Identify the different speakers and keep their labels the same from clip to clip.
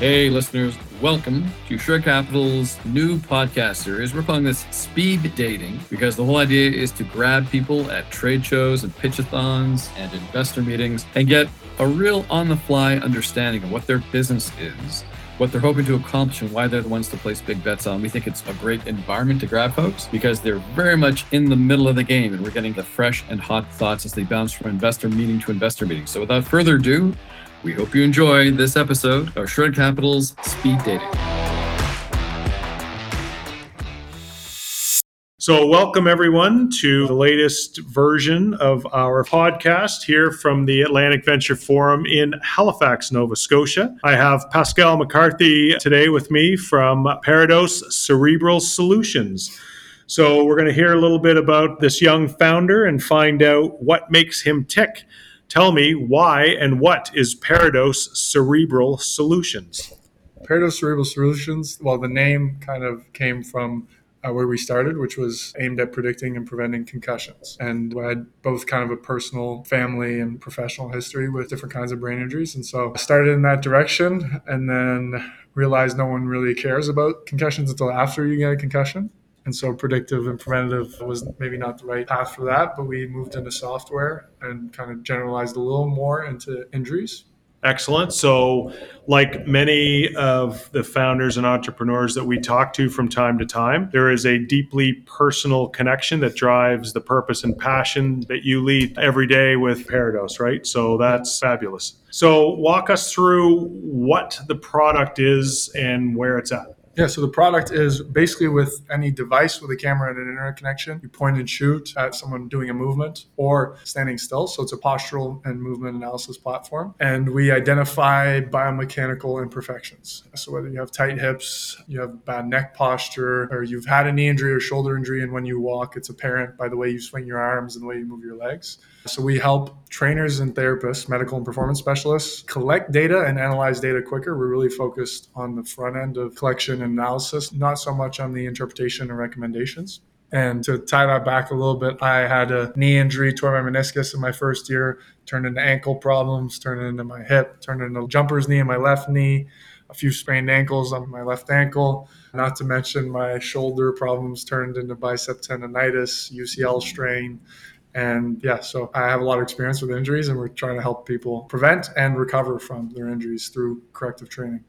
Speaker 1: Hey, listeners, welcome to Shred Capital's new podcast series. We're calling this Speed Dating because the whole idea is to grab people at trade shows and pitchathons and investor meetings and get a real on the fly understanding of what their business is, what they're hoping to accomplish, and why they're the ones to place big bets on. We think it's a great environment to grab folks because they're very much in the middle of the game and we're getting the fresh and hot thoughts as they bounce from investor meeting to investor meeting. So without further ado, we hope you enjoy this episode of Shred Capital's Speed Dating.
Speaker 2: So, welcome everyone to the latest version of our podcast here from the Atlantic Venture Forum in Halifax, Nova Scotia. I have Pascal McCarthy today with me from Parados Cerebral Solutions. So, we're going to hear a little bit about this young founder and find out what makes him tick. Tell me why and what is Parados Cerebral Solutions?
Speaker 3: Parados Cerebral Solutions, well, the name kind of came from uh, where we started, which was aimed at predicting and preventing concussions. And I had both kind of a personal, family, and professional history with different kinds of brain injuries. And so I started in that direction and then realized no one really cares about concussions until after you get a concussion. And so predictive and preventative was maybe not the right path for that, but we moved into software and kind of generalized a little more into injuries.
Speaker 2: Excellent. So, like many of the founders and entrepreneurs that we talk to from time to time, there is a deeply personal connection that drives the purpose and passion that you lead every day with Parados, right? So, that's fabulous. So, walk us through what the product is and where it's at.
Speaker 3: Yeah, so the product is basically with any device with a camera and an internet connection. You point and shoot at someone doing a movement or standing still. So it's a postural and movement analysis platform. And we identify biomechanical imperfections. So whether you have tight hips, you have bad neck posture, or you've had a knee injury or shoulder injury, and when you walk, it's apparent by the way you swing your arms and the way you move your legs. So we help trainers and therapists, medical and performance specialists, collect data and analyze data quicker. We're really focused on the front end of collection and analysis, not so much on the interpretation and recommendations. And to tie that back a little bit, I had a knee injury, tore my meniscus in my first year, turned into ankle problems, turned into my hip, turned into jumper's knee in my left knee, a few sprained ankles on my left ankle, not to mention my shoulder problems turned into bicep tendonitis, UCL strain. And yeah, so I have a lot of experience with injuries, and we're trying to help people prevent and recover from their injuries through corrective training.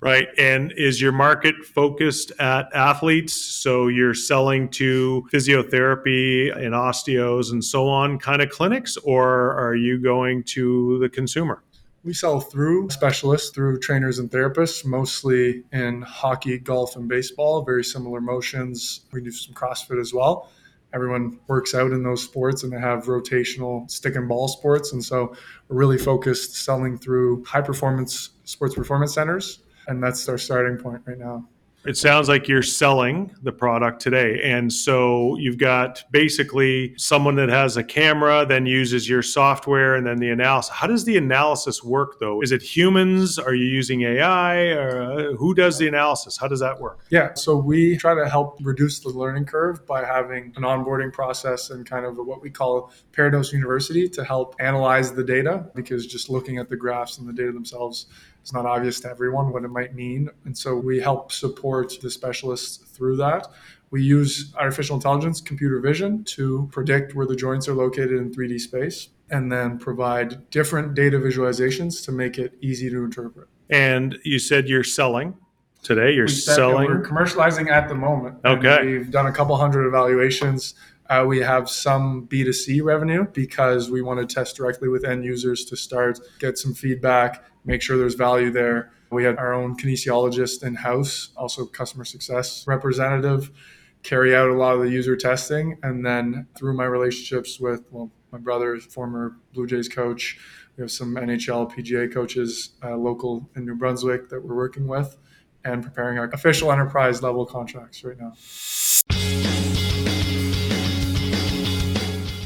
Speaker 2: Right. And is your market focused at athletes? So you're selling to physiotherapy and osteos and so on kind of clinics, or are you going to the consumer?
Speaker 3: We sell through specialists, through trainers and therapists, mostly in hockey, golf, and baseball, very similar motions. We do some CrossFit as well everyone works out in those sports and they have rotational stick and ball sports. And so we're really focused selling through high performance sports performance centers. And that's our starting point right now
Speaker 2: it sounds like you're selling the product today. And so you've got basically someone that has a camera, then uses your software, and then the analysis. How does the analysis work, though? Is it humans? Are you using AI? Or uh, who does the analysis? How does that work?
Speaker 3: Yeah, so we try to help reduce the learning curve by having an onboarding process and kind of what we call Parados University to help analyze the data because just looking at the graphs and the data themselves it's not obvious to everyone what it might mean. And so we help support the specialists through that. We use artificial intelligence, computer vision to predict where the joints are located in 3D space and then provide different data visualizations to make it easy to interpret.
Speaker 2: And you said you're selling today. You're selling.
Speaker 3: We're commercializing at the moment.
Speaker 2: Okay.
Speaker 3: We've done a couple hundred evaluations. Uh, we have some B2C revenue because we want to test directly with end users to start, get some feedback, make sure there's value there. We had our own kinesiologist in house, also customer success representative, carry out a lot of the user testing. And then through my relationships with, well, my brother, former Blue Jays coach, we have some NHL, PGA coaches uh, local in New Brunswick that we're working with and preparing our official enterprise level contracts right now.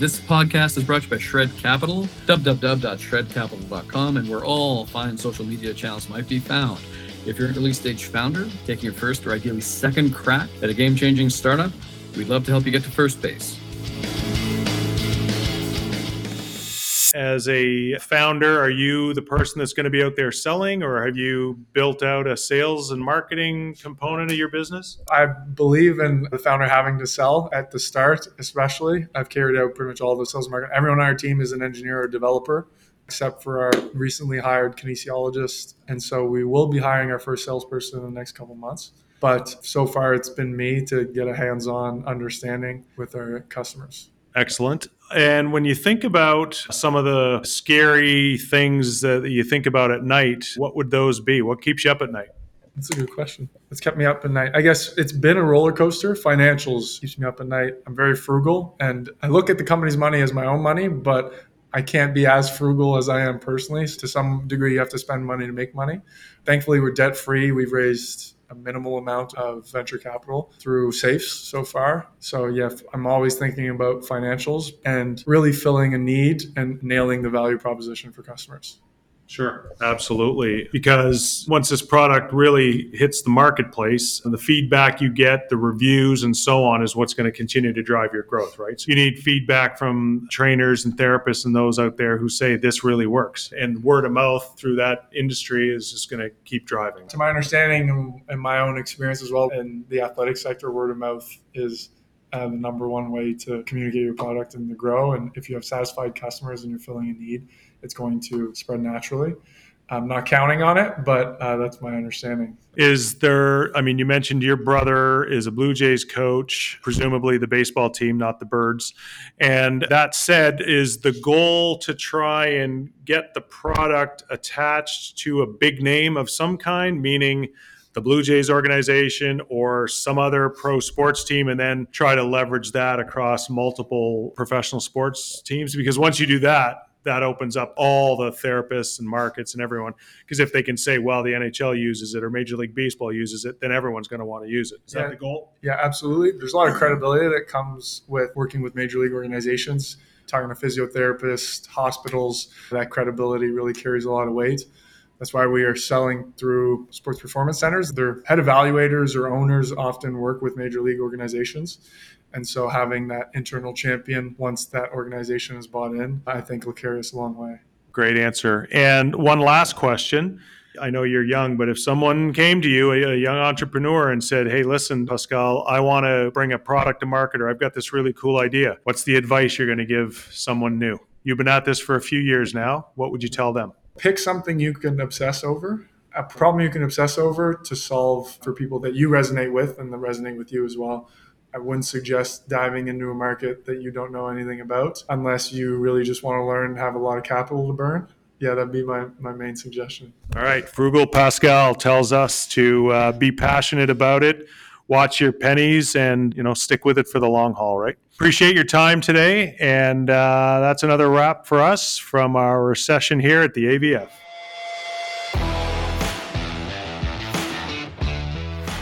Speaker 1: This podcast is brought to you by Shred Capital, www.shredcapital.com, and where all fine social media channels might be found. If you're an early stage founder taking your first or ideally second crack at a game changing startup, we'd love to help you get to first base.
Speaker 2: As a founder, are you the person that's going to be out there selling, or have you built out a sales and marketing component of your business?
Speaker 3: I believe in the founder having to sell at the start, especially. I've carried out pretty much all the sales marketing. Everyone on our team is an engineer or developer except for our recently hired kinesiologist. And so we will be hiring our first salesperson in the next couple months. But so far, it's been me to get a hands on understanding with our customers.
Speaker 2: Excellent. And when you think about some of the scary things that you think about at night, what would those be? What keeps you up at night?
Speaker 3: That's a good question. It's kept me up at night. I guess it's been a roller coaster. Financials keeps me up at night. I'm very frugal and I look at the company's money as my own money, but I can't be as frugal as I am personally. To some degree, you have to spend money to make money. Thankfully, we're debt free. We've raised a minimal amount of venture capital through safes so far. So, yeah, I'm always thinking about financials and really filling a need and nailing the value proposition for customers.
Speaker 2: Sure, absolutely. Because once this product really hits the marketplace, the feedback you get, the reviews, and so on is what's going to continue to drive your growth, right? So you need feedback from trainers and therapists and those out there who say this really works. And word of mouth through that industry is just going to keep driving.
Speaker 3: To my understanding and my own experience as well in the athletic sector, word of mouth is uh, the number one way to communicate your product and to grow. And if you have satisfied customers and you're filling a need, it's going to spread naturally. I'm not counting on it, but uh, that's my understanding.
Speaker 2: Is there, I mean, you mentioned your brother is a Blue Jays coach, presumably the baseball team, not the Birds. And that said, is the goal to try and get the product attached to a big name of some kind, meaning the Blue Jays organization or some other pro sports team and then try to leverage that across multiple professional sports teams? Because once you do that, that opens up all the therapists and markets and everyone. Because if they can say, well, the NHL uses it or Major League Baseball uses it, then everyone's going to want to use it. Is
Speaker 3: yeah.
Speaker 2: that the goal?
Speaker 3: Yeah, absolutely. There's a lot of credibility that comes with working with major league organizations, talking to physiotherapists, hospitals. That credibility really carries a lot of weight. That's why we are selling through sports performance centers. Their head evaluators or owners often work with major league organizations. And so having that internal champion once that organization is bought in, I think will carry us a long way.
Speaker 2: Great answer. And one last question. I know you're young, but if someone came to you, a, young entrepreneur, and said, Hey, listen, Pascal, I want to bring a product to market, or I've got this really cool idea, what's the advice you're going to give someone new? You've been at this for a few years now. What would you tell them?
Speaker 3: Pick something you can obsess over, a problem you can obsess over to solve for people that you resonate with and that resonate with you as well. I wouldn't suggest diving into a market that you don't know anything about unless you really just want to learn and have a lot of capital to burn. Yeah, that'd be my, my main suggestion.
Speaker 2: All right. Frugal Pascal tells us to uh, be passionate about it, watch your pennies, and you know stick with it for the long haul, right? Appreciate your time today. And uh, that's another wrap for us from our session here at the AVF.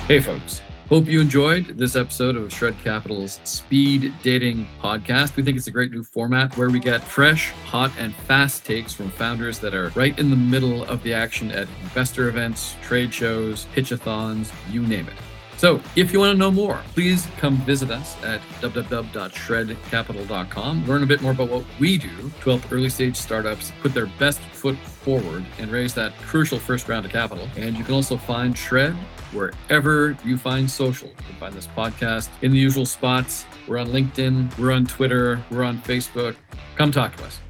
Speaker 1: Hey, folks. Hope you enjoyed this episode of Shred Capital's Speed Dating Podcast. We think it's a great new format where we get fresh, hot, and fast takes from founders that are right in the middle of the action at investor events, trade shows, pitchathons, you name it. So, if you want to know more, please come visit us at www.shredcapital.com. Learn a bit more about what we do to help early stage startups put their best foot forward and raise that crucial first round of capital. And you can also find Shred wherever you find social. You can find this podcast in the usual spots. We're on LinkedIn, we're on Twitter, we're on Facebook. Come talk to us.